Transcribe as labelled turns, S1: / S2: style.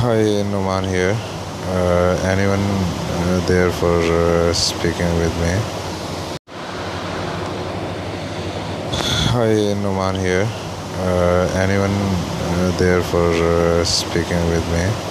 S1: Hi, Numan here. Uh, anyone uh, there for uh, speaking with me? Hi, Numan here. Uh, anyone uh, there for uh, speaking with me?